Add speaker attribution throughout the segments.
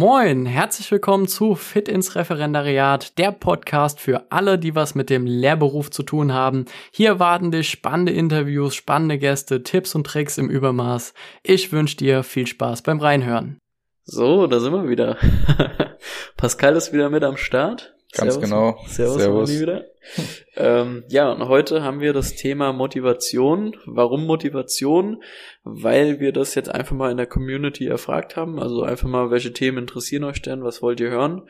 Speaker 1: Moin, herzlich willkommen zu Fit ins Referendariat, der Podcast für alle, die was mit dem Lehrberuf zu tun haben. Hier warten dich spannende Interviews, spannende Gäste, Tipps und Tricks im Übermaß. Ich wünsche dir viel Spaß beim Reinhören.
Speaker 2: So, da sind wir wieder. Pascal ist wieder mit am Start.
Speaker 3: Ganz
Speaker 2: Servus.
Speaker 3: genau.
Speaker 2: Servus,
Speaker 3: Servus.
Speaker 2: Wieder. ähm, ja, und heute haben wir das Thema Motivation. Warum Motivation? Weil wir das jetzt einfach mal in der Community erfragt haben. Also einfach mal, welche Themen interessieren euch denn? Was wollt ihr hören?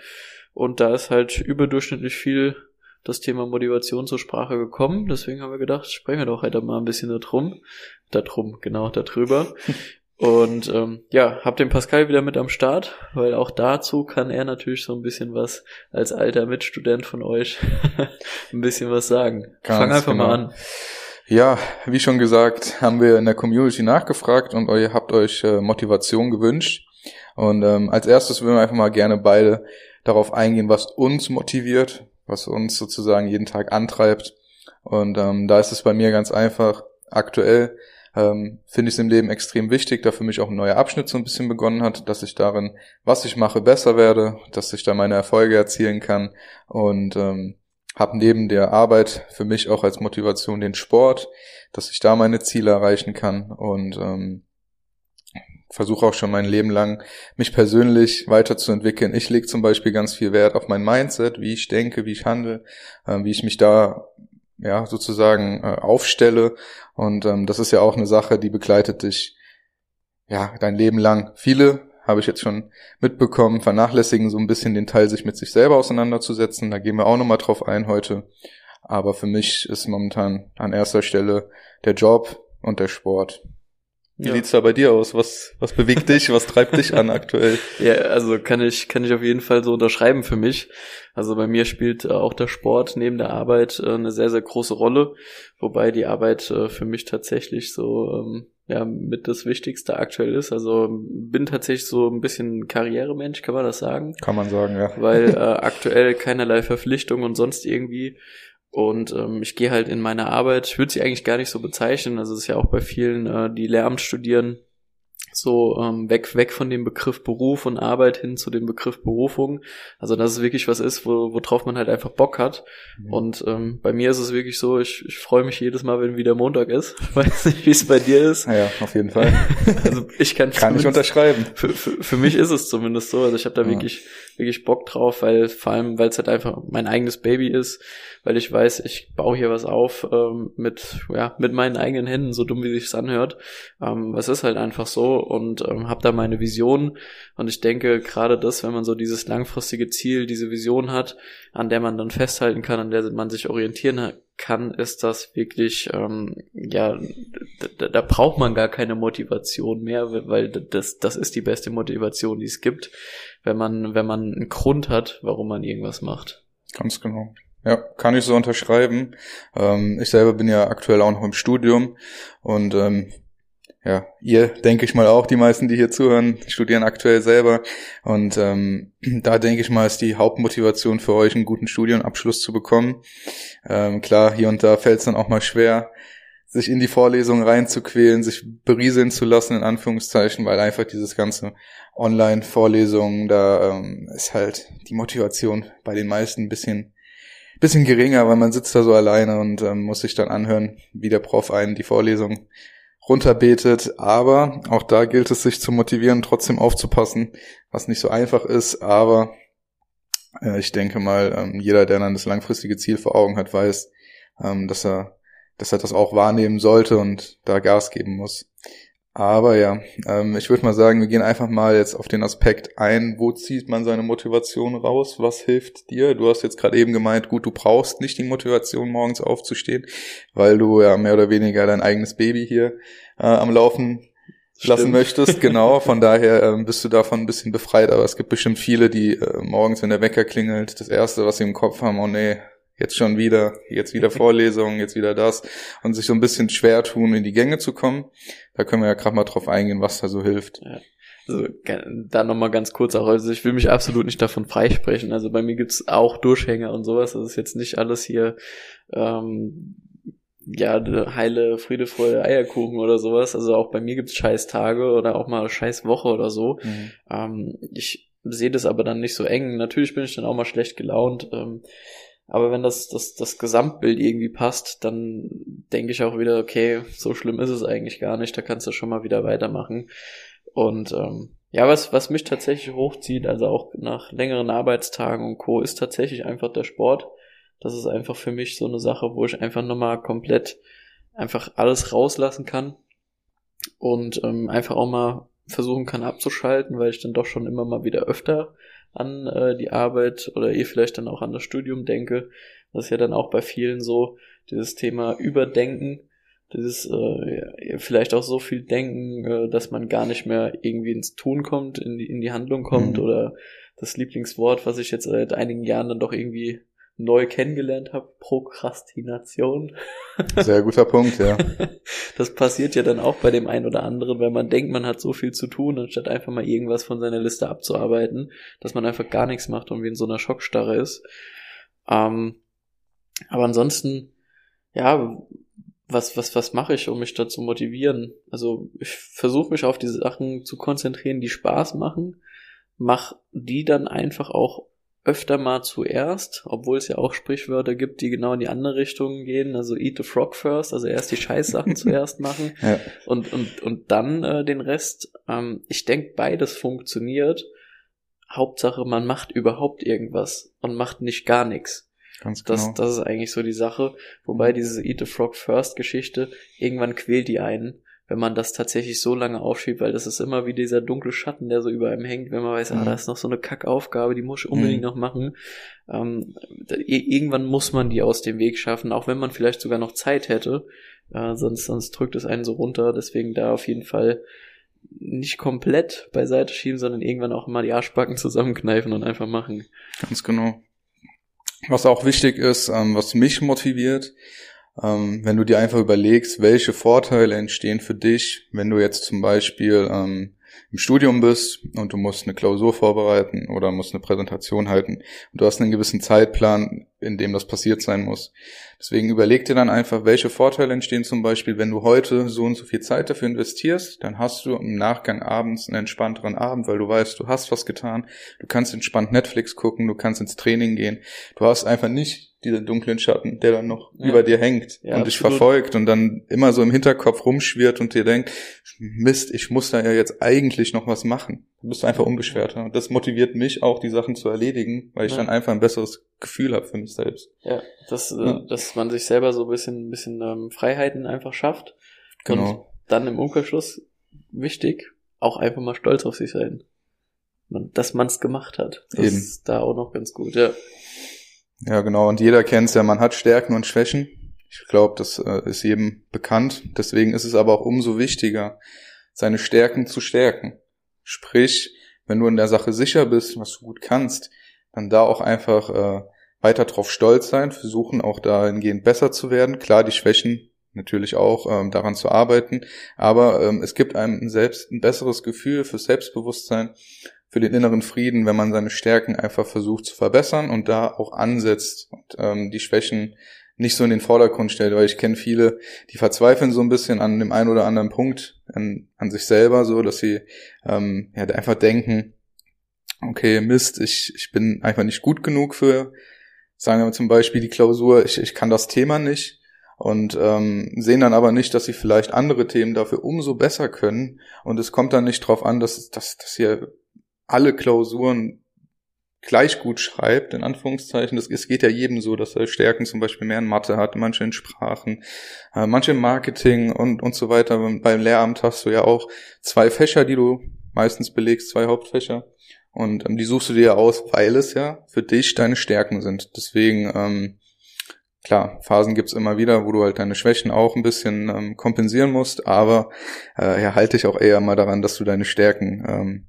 Speaker 2: Und da ist halt überdurchschnittlich viel das Thema Motivation zur Sprache gekommen. Deswegen haben wir gedacht, sprechen wir doch heute mal ein bisschen darum. Darum, genau, darüber. Und ähm, ja, hab den Pascal wieder mit am Start, weil auch dazu kann er natürlich so ein bisschen was als alter Mitstudent von euch ein bisschen was sagen.
Speaker 3: Ganz
Speaker 2: Fang einfach
Speaker 3: genau.
Speaker 2: mal an.
Speaker 3: Ja, wie schon gesagt, haben wir in der Community nachgefragt und ihr habt euch äh, Motivation gewünscht. Und ähm, als erstes würden wir einfach mal gerne beide darauf eingehen, was uns motiviert, was uns sozusagen jeden Tag antreibt. Und ähm, da ist es bei mir ganz einfach. Aktuell ähm, finde ich es im Leben extrem wichtig, da für mich auch ein neuer Abschnitt so ein bisschen begonnen hat, dass ich darin, was ich mache, besser werde, dass ich da meine Erfolge erzielen kann und ähm, habe neben der Arbeit für mich auch als Motivation den Sport, dass ich da meine Ziele erreichen kann und ähm, versuche auch schon mein Leben lang mich persönlich weiterzuentwickeln. Ich lege zum Beispiel ganz viel Wert auf mein Mindset, wie ich denke, wie ich handle, äh, wie ich mich da ja sozusagen äh, aufstelle und ähm, das ist ja auch eine Sache, die begleitet dich ja dein Leben lang. Viele habe ich jetzt schon mitbekommen, vernachlässigen so ein bisschen den Teil, sich mit sich selber auseinanderzusetzen. Da gehen wir auch nochmal drauf ein heute. Aber für mich ist momentan an erster Stelle der Job und der Sport. Wie
Speaker 2: Ja.
Speaker 3: sieht's da bei dir aus? Was, was bewegt dich? Was treibt dich an aktuell?
Speaker 2: Ja, also kann ich, kann ich auf jeden Fall so unterschreiben für mich. Also bei mir spielt äh, auch der Sport neben der Arbeit äh, eine sehr, sehr große Rolle. Wobei die Arbeit äh, für mich tatsächlich so, ähm, ja, mit das Wichtigste aktuell ist. Also bin tatsächlich so ein bisschen Karrieremensch, kann man das sagen?
Speaker 3: Kann man sagen, ja.
Speaker 2: weil äh, aktuell keinerlei Verpflichtung und sonst irgendwie. Und ähm, ich gehe halt in meine Arbeit, ich würde sie eigentlich gar nicht so bezeichnen, also es ist ja auch bei vielen, äh, die Lehramt studieren, so ähm, weg, weg von dem Begriff Beruf und Arbeit hin zu dem Begriff Berufung. Also dass es wirklich was ist, wo, worauf man halt einfach Bock hat.
Speaker 3: Mhm.
Speaker 2: Und ähm, bei mir ist es wirklich so, ich, ich freue mich jedes Mal, wenn wieder Montag ist. Weiß nicht, wie es bei dir ist.
Speaker 3: Ja, auf jeden Fall.
Speaker 2: Also ich kann,
Speaker 3: Kann ich unterschreiben.
Speaker 2: für, für, für mich ist es zumindest so. Also ich habe da
Speaker 3: Ja.
Speaker 2: wirklich, wirklich Bock drauf, weil vor allem, weil es halt einfach mein eigenes Baby ist, weil ich weiß, ich baue hier was auf ähm, mit, ja, mit meinen eigenen Händen, so dumm wie sich's anhört. Ähm, es ist halt einfach so und ähm, habe da meine Vision. Und ich denke, gerade das, wenn man so dieses langfristige Ziel, diese Vision hat, an der man dann festhalten kann, an der man sich orientieren kann, ist das wirklich, ähm, ja, da, da braucht man gar keine Motivation mehr, weil das, das ist die beste Motivation, die es gibt, wenn man, wenn man einen Grund hat, warum man irgendwas macht.
Speaker 3: Ganz genau. Ja, kann ich so unterschreiben. Ähm, ich selber bin ja aktuell auch noch im Studium und ähm, ja, ihr denke ich mal auch, die meisten, die hier zuhören, studieren aktuell selber. Und ähm, da denke ich mal, ist die Hauptmotivation für euch, einen guten Studienabschluss zu bekommen. Ähm, klar, hier und da fällt es dann auch mal schwer, sich in die Vorlesungen reinzuquälen, sich berieseln zu lassen, in Anführungszeichen, weil einfach dieses ganze Online-Vorlesungen, da ähm, ist halt die Motivation bei den meisten ein bisschen bisschen geringer, weil man sitzt da so alleine und ähm, muss sich dann anhören, wie der Prof einen die Vorlesung runterbetet. Aber auch da gilt es, sich zu motivieren, trotzdem aufzupassen, was nicht so einfach ist. Aber äh, ich denke mal, ähm, jeder, der dann das langfristige Ziel vor Augen hat, weiß, ähm, dass er, dass er das auch wahrnehmen sollte und da Gas geben muss. Aber ja, ähm, ich würde mal sagen, wir gehen einfach mal jetzt auf den Aspekt ein, wo zieht man seine Motivation raus? Was hilft dir? Du hast jetzt gerade eben gemeint, gut, du brauchst nicht die Motivation, morgens aufzustehen, weil du ja mehr oder weniger dein eigenes Baby hier äh, am Laufen lassen
Speaker 2: Stimmt.
Speaker 3: möchtest. Genau, von daher ähm, bist du davon ein bisschen befreit. Aber es gibt bestimmt viele, die äh, morgens, wenn der Wecker klingelt, das Erste, was sie im Kopf haben, oh nee, jetzt schon wieder, jetzt wieder Vorlesungen, jetzt wieder das und sich so ein bisschen schwer tun, in die Gänge zu kommen. Da können wir ja gerade mal drauf eingehen, was da so hilft.
Speaker 2: Also ge- da nochmal ganz kurz auch, also ich will mich absolut nicht davon freisprechen. Also bei mir gibt's auch Durchhänger und sowas. Das ist jetzt nicht alles hier ähm, ja, heile, friedefreie Eierkuchen oder sowas. Also auch bei mir gibt's scheiß Tage oder auch mal scheiß Woche oder so.
Speaker 3: Mhm.
Speaker 2: Ähm, ich sehe das aber dann nicht so eng. Natürlich bin ich dann auch mal schlecht gelaunt. Ähm, aber wenn das, das, das Gesamtbild irgendwie passt, dann denke ich auch wieder, okay, so schlimm ist es eigentlich gar nicht, da kannst du schon mal wieder weitermachen. Und ähm, ja, was, was mich tatsächlich hochzieht, also auch nach längeren Arbeitstagen und Co., ist tatsächlich einfach der Sport. Das ist einfach für mich so eine Sache, wo ich einfach nochmal komplett einfach alles rauslassen kann und ähm, einfach auch mal versuchen kann abzuschalten, weil ich dann doch schon immer mal wieder öfter an äh, die Arbeit oder eh vielleicht dann auch an das Studium denke. Das ist ja dann auch bei vielen so, dieses Thema Überdenken, dieses äh, vielleicht auch so viel Denken, äh, dass man gar nicht mehr irgendwie ins Tun kommt, in die, in die Handlung kommt mhm. oder das Lieblingswort, was ich jetzt seit einigen Jahren dann doch irgendwie neu kennengelernt habe, Prokrastination.
Speaker 3: Sehr guter Punkt, ja.
Speaker 2: Das passiert ja dann auch bei dem einen oder anderen, wenn man denkt, man hat so viel zu tun, anstatt einfach mal irgendwas von seiner Liste abzuarbeiten, dass man einfach gar nichts macht und wie in so einer Schockstarre ist. Ähm, aber ansonsten, ja, was, was, was mache ich, um mich da zu motivieren? Also ich versuche mich auf diese Sachen zu konzentrieren, die Spaß machen, mach die dann einfach auch öfter mal zuerst, obwohl es ja auch Sprichwörter gibt, die genau in die andere Richtung gehen, also eat the frog first, also erst die Scheißsachen zuerst machen ja. und, und, und dann äh, den Rest. Ähm, ich denke, beides funktioniert. Hauptsache, man macht überhaupt irgendwas und macht nicht gar nichts. Ganz genau. Das, das ist eigentlich so die Sache. Wobei diese Eat the Frog First Geschichte, irgendwann quält die einen wenn man das tatsächlich so lange aufschiebt, weil das ist immer wie dieser dunkle Schatten, der so über einem hängt, wenn man weiß, ah, mhm. ah, da ist noch so eine Kackaufgabe, die muss ich unbedingt mhm. noch machen. Ähm, da, irgendwann muss man die aus dem Weg schaffen, auch wenn man vielleicht sogar noch Zeit hätte, äh, sonst, sonst drückt es einen so runter. Deswegen da auf jeden Fall nicht komplett beiseite schieben, sondern irgendwann auch mal die Arschbacken zusammenkneifen und einfach machen.
Speaker 3: Ganz genau. Was auch wichtig ist, ähm, was mich motiviert, ähm, wenn du dir einfach überlegst, welche Vorteile entstehen für dich, wenn du jetzt zum Beispiel ähm, im Studium bist und du musst eine Klausur vorbereiten oder musst eine Präsentation halten und du hast einen gewissen Zeitplan, in dem das passiert sein muss. Deswegen überleg dir dann einfach, welche Vorteile entstehen zum Beispiel, wenn du heute so und so viel Zeit dafür investierst, dann hast du im Nachgang abends einen entspannteren Abend, weil du weißt, du hast was getan, du kannst entspannt Netflix gucken, du kannst ins Training gehen, du hast einfach nicht dieser dunklen Schatten, der dann noch ja. über dir hängt ja, und dich verfolgt und dann immer so im Hinterkopf rumschwirrt und dir denkt, Mist, ich muss da ja jetzt eigentlich noch was machen. Du bist einfach unbeschwerter. Und das motiviert mich auch, die Sachen zu erledigen, weil ich ja. dann einfach ein besseres Gefühl habe für mich selbst.
Speaker 2: Ja, dass, äh, dass man sich selber so ein bisschen, ein bisschen ähm, Freiheiten einfach schafft. Genau. Und dann im Umkehrschluss wichtig, auch einfach mal stolz auf sich sein. Man, dass man es gemacht hat. Das Eben. ist da auch noch ganz gut, ja.
Speaker 3: Ja, genau. Und jeder kennt es ja, man hat Stärken und Schwächen. Ich glaube, das äh, ist jedem bekannt. Deswegen ist es aber auch umso wichtiger, seine Stärken zu stärken. Sprich, wenn du in der Sache sicher bist, was du gut kannst, dann da auch einfach äh, weiter drauf stolz sein, versuchen auch dahingehend besser zu werden. Klar, die Schwächen natürlich auch ähm, daran zu arbeiten, aber ähm, es gibt einem selbst ein besseres Gefühl für Selbstbewusstsein, für den inneren Frieden, wenn man seine Stärken einfach versucht zu verbessern und da auch ansetzt und ähm, die Schwächen nicht so in den Vordergrund stellt, weil ich kenne viele, die verzweifeln so ein bisschen an dem einen oder anderen Punkt an, an sich selber, so dass sie ähm, ja einfach denken, okay, Mist, ich, ich bin einfach nicht gut genug für, sagen wir zum Beispiel die Klausur, ich, ich kann das Thema nicht und ähm, sehen dann aber nicht, dass sie vielleicht andere Themen dafür umso besser können und es kommt dann nicht drauf an, dass, dass, dass ihr alle Klausuren gleich gut schreibt, in Anführungszeichen. Das, es geht ja jedem so, dass er Stärken zum Beispiel mehr in Mathe hat, manche in Sprachen, äh, manche in Marketing und, und so weiter. Beim Lehramt hast du ja auch zwei Fächer, die du meistens belegst, zwei Hauptfächer. Und ähm, die suchst du dir ja aus, weil es ja für dich deine Stärken sind. Deswegen, ähm, klar, Phasen gibt's immer wieder, wo du halt deine Schwächen auch ein bisschen ähm, kompensieren musst, aber äh, ja, halte ich auch eher mal daran, dass du deine Stärken ähm,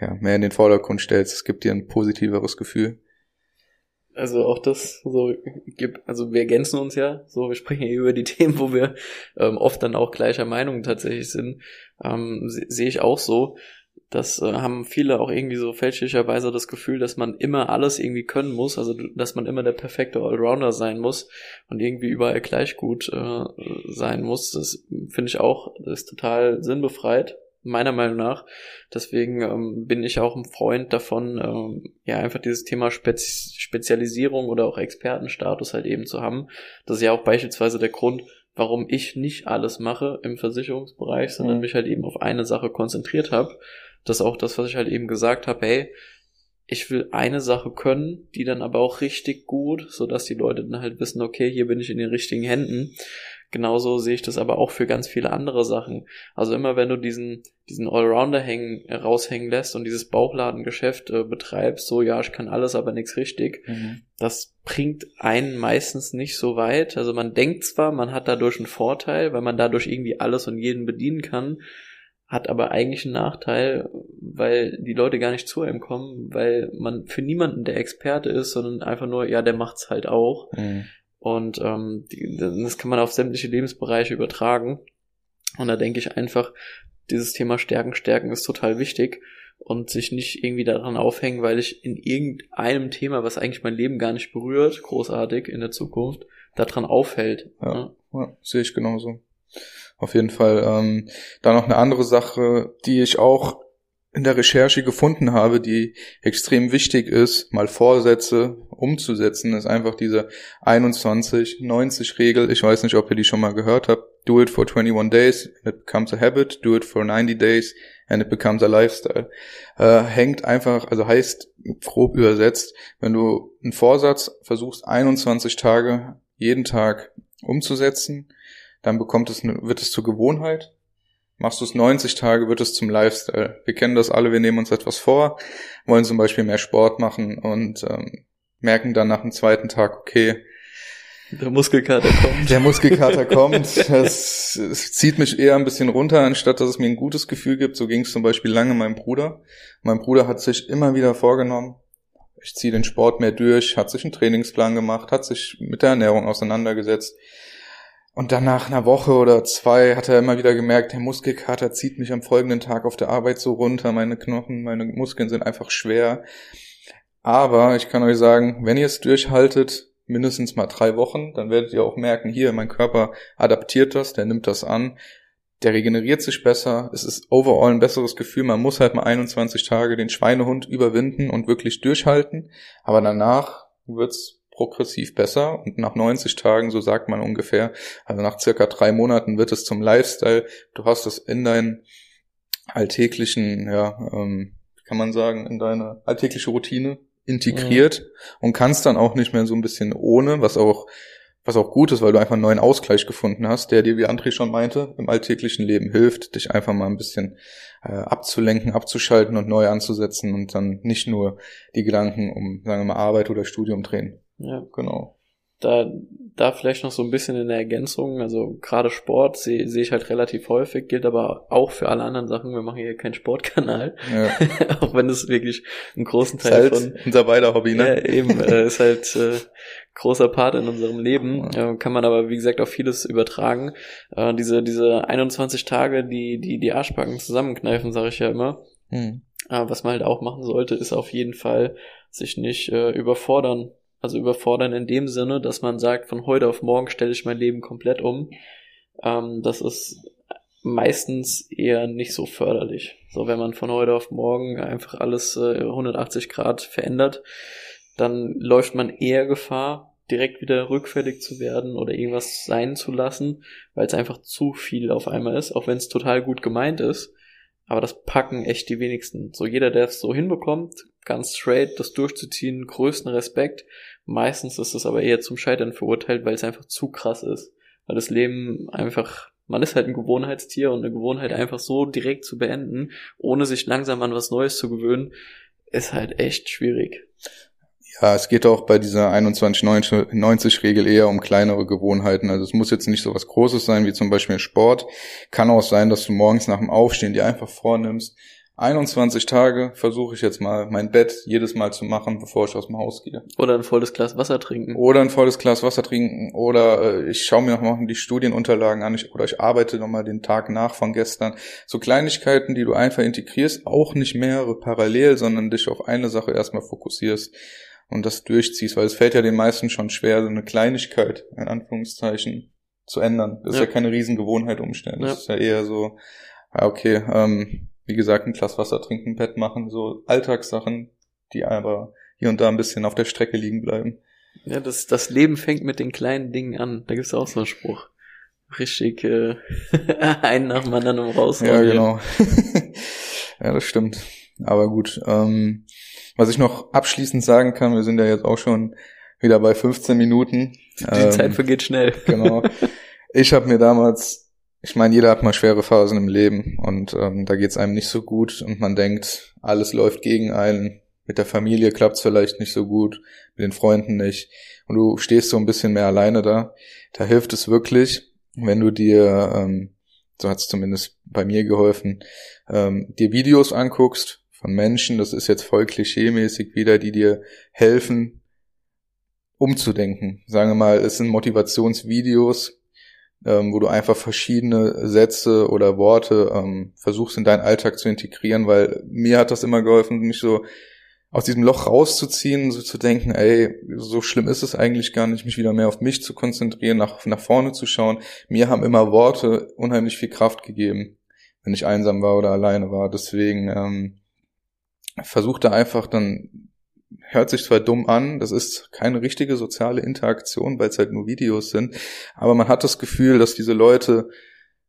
Speaker 3: ja, mehr in den Vordergrund stellst. Es gibt dir ein positiveres Gefühl.
Speaker 2: Also auch das so gibt, also wir ergänzen uns ja, so wir sprechen hier über die Themen, wo wir ähm, oft dann auch gleicher Meinung tatsächlich sind, ähm, sehe ich auch so. Das äh, haben viele auch irgendwie so fälschlicherweise das Gefühl, dass man immer alles irgendwie können muss, also dass man immer der perfekte Allrounder sein muss und irgendwie überall gleich gut äh, sein muss. Das finde ich auch, das ist total sinnbefreit meiner Meinung nach. Deswegen ähm, bin ich auch ein Freund davon, ähm, ja, einfach dieses Thema Spez Spezialisierung oder auch Expertenstatus halt eben zu haben. Das ist ja auch beispielsweise der Grund, warum ich nicht alles mache im Versicherungsbereich, sondern mhm. mich halt eben auf eine Sache konzentriert habe. Das ist auch das, was ich halt eben gesagt habe, hey, ich will eine Sache können, die dann aber auch richtig gut, so dass die Leute dann halt wissen, okay, hier bin ich in den richtigen Händen. Genauso sehe ich das aber auch für ganz viele andere Sachen. Also immer wenn du diesen, diesen Allrounder hängen, raushängen lässt und dieses Bauchladengeschäft äh, betreibst, so ja, ich kann alles, aber nichts richtig, mhm. das bringt einen meistens nicht so weit. Also man denkt zwar, man hat dadurch einen Vorteil, weil man dadurch irgendwie alles und jeden bedienen kann, hat aber eigentlich einen Nachteil, weil die Leute gar nicht zu einem kommen, weil man für niemanden der Experte ist, sondern einfach nur, ja, der macht's halt auch. Mhm. Und ähm, die, das kann man auf sämtliche Lebensbereiche übertragen. Und da denke ich einfach, dieses Thema Stärken, Stärken ist total wichtig und sich nicht irgendwie daran aufhängen, weil ich in irgendeinem Thema, was eigentlich mein Leben gar nicht berührt, großartig in der Zukunft, daran aufhält.
Speaker 3: Ja, ja. ja sehe ich genauso. Auf jeden Fall. Ähm, da noch eine andere Sache, die ich auch in der Recherche gefunden habe, die extrem wichtig ist, mal Vorsätze umzusetzen, ist einfach diese 21-90-Regel. Ich weiß nicht, ob ihr die schon mal gehört habt. Do it for 21 days and it becomes a habit. Do it for 90 days and it becomes a lifestyle. Äh, hängt einfach, also heißt grob übersetzt, wenn du einen Vorsatz versuchst, 21 Tage jeden Tag umzusetzen, dann bekommt es, wird es zur Gewohnheit. Machst du es 90 Tage, wird es zum Lifestyle. Wir kennen das alle, wir nehmen uns etwas vor, wollen zum Beispiel mehr Sport machen und ähm, merken dann nach dem zweiten Tag, okay,
Speaker 2: der Muskelkater kommt.
Speaker 3: Der Muskelkater kommt. Das, das zieht mich eher ein bisschen runter, anstatt dass es mir ein gutes Gefühl gibt. So ging es zum Beispiel lange meinem Bruder. Mein Bruder hat sich immer wieder vorgenommen, ich ziehe den Sport mehr durch, hat sich einen Trainingsplan gemacht, hat sich mit der Ernährung auseinandergesetzt. Und dann nach einer Woche oder zwei hat er immer wieder gemerkt, der Muskelkater zieht mich am folgenden Tag auf der Arbeit so runter, meine Knochen, meine Muskeln sind einfach schwer. Aber ich kann euch sagen, wenn ihr es durchhaltet, mindestens mal drei Wochen, dann werdet ihr auch merken, hier, mein Körper adaptiert das, der nimmt das an, der regeneriert sich besser, es ist overall ein besseres Gefühl, man muss halt mal 21 Tage den Schweinehund überwinden und wirklich durchhalten, aber danach wird's progressiv besser und nach 90 Tagen, so sagt man ungefähr, also nach circa drei Monaten wird es zum Lifestyle. Du hast es in deinen alltäglichen, ja, ähm, kann man sagen, in deine alltägliche Routine integriert mhm. und kannst dann auch nicht mehr so ein bisschen ohne, was auch was auch gut ist, weil du einfach einen neuen Ausgleich gefunden hast, der dir, wie André schon meinte, im alltäglichen Leben hilft, dich einfach mal ein bisschen äh, abzulenken, abzuschalten und neu anzusetzen und dann nicht nur die Gedanken um, sagen wir mal, Arbeit oder Studium drehen.
Speaker 2: Ja, genau. Da, da vielleicht noch so ein bisschen in der Ergänzung, also gerade Sport sehe seh ich halt relativ häufig, gilt aber auch für alle anderen Sachen. Wir machen hier keinen Sportkanal, ja. auch wenn es wirklich einen großen Teil ist halt von
Speaker 3: unser beider Hobby, ne?
Speaker 2: Ja, eben äh, ist halt äh, großer Part in unserem Leben. Ja. Äh, kann man aber wie gesagt auf vieles übertragen. Äh, diese diese 21 Tage, die die die Arschbacken zusammenkneifen, sage ich ja immer. Hm. Äh, was man halt auch machen sollte, ist auf jeden Fall sich nicht äh, überfordern also überfordern in dem Sinne, dass man sagt, von heute auf morgen stelle ich mein Leben komplett um. Ähm, das ist meistens eher nicht so förderlich. So, wenn man von heute auf morgen einfach alles äh, 180 Grad verändert, dann läuft man eher Gefahr, direkt wieder rückfällig zu werden oder irgendwas sein zu lassen, weil es einfach zu viel auf einmal ist, auch wenn es total gut gemeint ist. Aber das packen echt die wenigsten. So jeder, der es so hinbekommt, ganz straight das durchzuziehen, größten Respekt. Meistens ist es aber eher zum Scheitern verurteilt, weil es einfach zu krass ist. Weil das Leben einfach, man ist halt ein Gewohnheitstier und eine Gewohnheit einfach so direkt zu beenden, ohne sich langsam an was Neues zu gewöhnen, ist halt echt schwierig.
Speaker 3: Ja, es geht auch bei dieser 21-90-Regel eher um kleinere Gewohnheiten. Also es muss jetzt nicht so was Großes sein, wie zum Beispiel Sport. Kann auch sein, dass du morgens nach dem Aufstehen dir einfach vornimmst, 21 Tage versuche ich jetzt mal mein Bett jedes Mal zu machen, bevor ich aus dem Haus gehe.
Speaker 2: Oder ein volles Glas Wasser trinken.
Speaker 3: Oder ein volles Glas Wasser trinken. Oder äh, ich schaue mir noch mal die Studienunterlagen an. Ich, oder ich arbeite noch mal den Tag nach von gestern. So Kleinigkeiten, die du einfach integrierst, auch nicht mehrere parallel, sondern dich auf eine Sache erstmal fokussierst und das durchziehst. Weil es fällt ja den meisten schon schwer, so eine Kleinigkeit, in Anführungszeichen, zu ändern. Das ja. ist ja keine Riesengewohnheit umstellen. Das ja. ist ja eher so ja, okay, ähm, wie gesagt, ein Glas Wasser trinken, Bett machen, so Alltagssachen, die aber hier und da ein bisschen auf der Strecke liegen bleiben.
Speaker 2: Ja, das, das Leben fängt mit den kleinen Dingen an. Da gibt's auch so einen Spruch. Richtig äh, einen nach dem anderen um raus.
Speaker 3: Ja, genau. ja, das stimmt. Aber gut. Ähm, was ich noch abschließend sagen kann, wir sind ja jetzt auch schon wieder bei 15 Minuten.
Speaker 2: Die ähm, Zeit vergeht schnell.
Speaker 3: Genau. Ich habe mir damals, ich meine, jeder hat mal schwere Phasen im Leben und ähm, da geht's einem nicht so gut und man denkt, alles läuft gegen einen. Mit der Familie klappt's vielleicht nicht so gut, mit den Freunden nicht. Und du stehst so ein bisschen mehr alleine da. Da hilft es wirklich, wenn du dir, ähm, so hat's zumindest bei mir geholfen, ähm, dir Videos anguckst von Menschen, das ist jetzt voll klischeemäßig wieder, die dir helfen, umzudenken. Sagen wir mal, es sind Motivationsvideos, ähm, wo du einfach verschiedene Sätze oder Worte ähm, versuchst in deinen Alltag zu integrieren, weil mir hat das immer geholfen, mich so aus diesem Loch rauszuziehen, so zu denken, ey, so schlimm ist es eigentlich gar nicht, mich wieder mehr auf mich zu konzentrieren, nach, nach vorne zu schauen. Mir haben immer Worte unheimlich viel Kraft gegeben, wenn ich einsam war oder alleine war. Deswegen ähm, versucht da einfach dann, hört sich zwar dumm an, das ist keine richtige soziale Interaktion, weil es halt nur Videos sind, aber man hat das Gefühl, dass diese Leute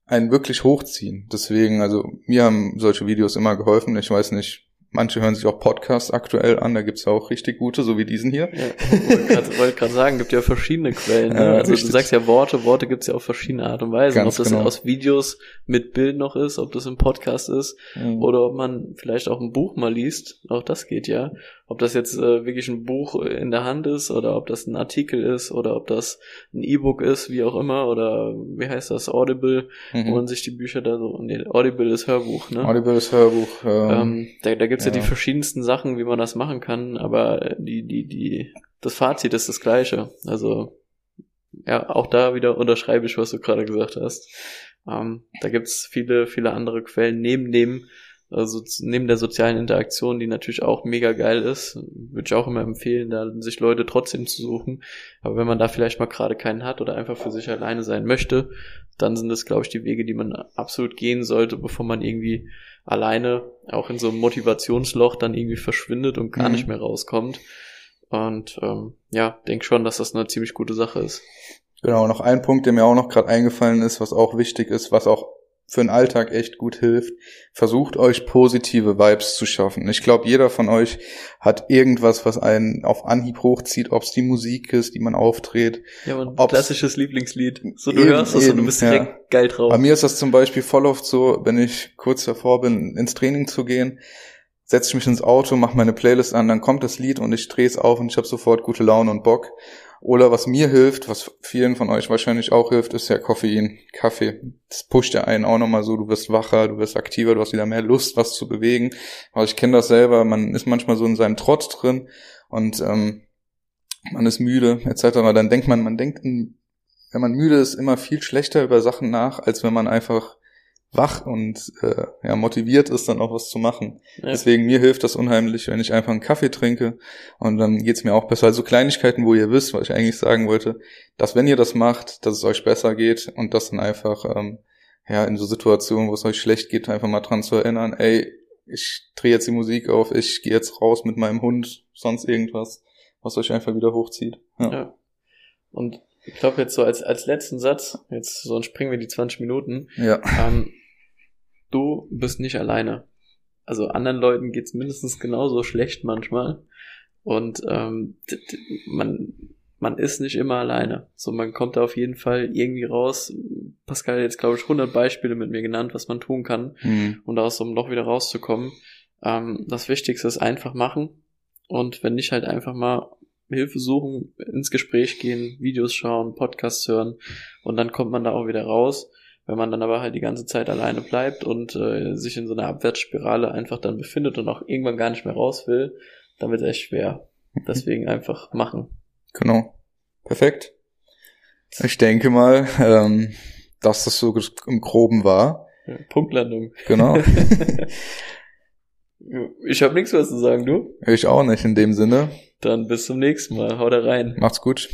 Speaker 3: einen wirklich hochziehen. Deswegen, also mir haben solche Videos immer geholfen. Ich weiß nicht, Manche hören sich auch Podcasts aktuell an, da gibt's ja auch richtig gute, so wie diesen hier.
Speaker 2: Ja, wollte gerade sagen, gibt ja verschiedene Quellen. Ne? Ja, also richtig. du sagst ja Worte, Worte gibt's ja auf verschiedene Art und Weise. Ganz ob das genau. aus Videos mit Bild noch ist, ob das im Podcast ist mhm. oder ob man vielleicht auch ein Buch mal liest, auch das geht ja. Ob das jetzt äh, wirklich ein Buch in der Hand ist oder ob das ein Artikel ist oder ob das ein E-Book ist, wie auch immer, oder wie heißt das, Audible, mhm. wo man sich die Bücher da so, nee, Audible ist Hörbuch, ne?
Speaker 3: Audible ist Hörbuch.
Speaker 2: Ähm, ähm, da da gibt's ja. ja die verschiedensten Sachen, wie man das machen kann, aber die, die, die, das Fazit ist das gleiche. Also, ja, auch da wieder unterschreibe ich, was du gerade gesagt hast. Ähm, da gibt's viele, viele andere Quellen neben dem, also neben der sozialen Interaktion, die natürlich auch mega geil ist, würde ich auch immer empfehlen, da sich Leute trotzdem zu suchen. Aber wenn man da vielleicht mal gerade keinen hat oder einfach für sich alleine sein möchte, dann sind das, glaube ich, die Wege, die man absolut gehen sollte, bevor man irgendwie alleine auch in so einem Motivationsloch dann irgendwie verschwindet und gar mhm. nicht mehr rauskommt. Und ähm, ja, denk schon, dass das eine ziemlich gute Sache ist.
Speaker 3: Genau, noch ein Punkt, der mir auch noch gerade eingefallen ist, was auch wichtig ist, was auch für den Alltag echt gut hilft. Versucht euch positive Vibes zu schaffen. Ich glaube, jeder von euch hat irgendwas, was einen auf Anhieb hochzieht, ob es die Musik ist, die man auftritt.
Speaker 2: Ja, ein klassisches Lieblingslied. So du eben, hörst es und du bist direkt ja. geil drauf.
Speaker 3: Bei mir ist das zum Beispiel voll oft so, wenn ich kurz davor bin, ins Training zu gehen, setze ich mich ins Auto, mache meine Playlist an, dann kommt das Lied und ich drehe es auf und ich habe sofort gute Laune und Bock. Oder was mir hilft, was vielen von euch wahrscheinlich auch hilft, ist ja Koffein, Kaffee. Das pusht ja einen auch nochmal so, du wirst wacher, du wirst aktiver, du hast wieder mehr Lust, was zu bewegen. Aber ich kenne das selber, man ist manchmal so in seinem Trotz drin und ähm, man ist müde etc. Dann denkt man, man denkt, wenn man müde ist, immer viel schlechter über Sachen nach, als wenn man einfach wach und äh, ja, motiviert ist, dann auch was zu machen. Ja. Deswegen mir hilft das unheimlich, wenn ich einfach einen Kaffee trinke und dann geht's mir auch besser. Also Kleinigkeiten, wo ihr wisst, was ich eigentlich sagen wollte, dass wenn ihr das macht, dass es euch besser geht und das dann einfach ähm, ja in so Situationen, wo es euch schlecht geht, einfach mal dran zu erinnern, ey, ich drehe jetzt die Musik auf, ich gehe jetzt raus mit meinem Hund, sonst irgendwas, was euch einfach wieder hochzieht. Ja. ja.
Speaker 2: Und ich glaube jetzt so als, als letzten Satz, jetzt sonst springen wir die 20 Minuten.
Speaker 3: Ja.
Speaker 2: Ähm, du bist nicht alleine. Also anderen Leuten geht's mindestens genauso schlecht manchmal. Und ähm, man, man ist nicht immer alleine. So, man kommt da auf jeden Fall irgendwie raus. Pascal hat jetzt, glaube ich, 100 Beispiele mit mir genannt, was man tun kann, mhm. um da aus so einem Loch wieder rauszukommen. Ähm, das Wichtigste ist einfach machen. Und wenn nicht, halt einfach mal Hilfe suchen, ins Gespräch gehen, Videos schauen, Podcasts hören und dann kommt man da auch wieder raus. Wenn man dann aber halt die ganze Zeit alleine bleibt und äh, sich in so einer Abwärtsspirale einfach dann befindet und auch irgendwann gar nicht mehr raus will, dann wird es echt schwer. Mhm. Deswegen einfach machen.
Speaker 3: Genau. Perfekt. Ich denke mal, ähm, dass das so im Groben war.
Speaker 2: Ja, Punktlandung.
Speaker 3: Genau.
Speaker 2: ich habe nichts mehr zu sagen, du?
Speaker 3: Ich auch nicht in dem Sinne.
Speaker 2: Dann bis zum nächsten Mal. Haut rein.
Speaker 3: Macht's gut.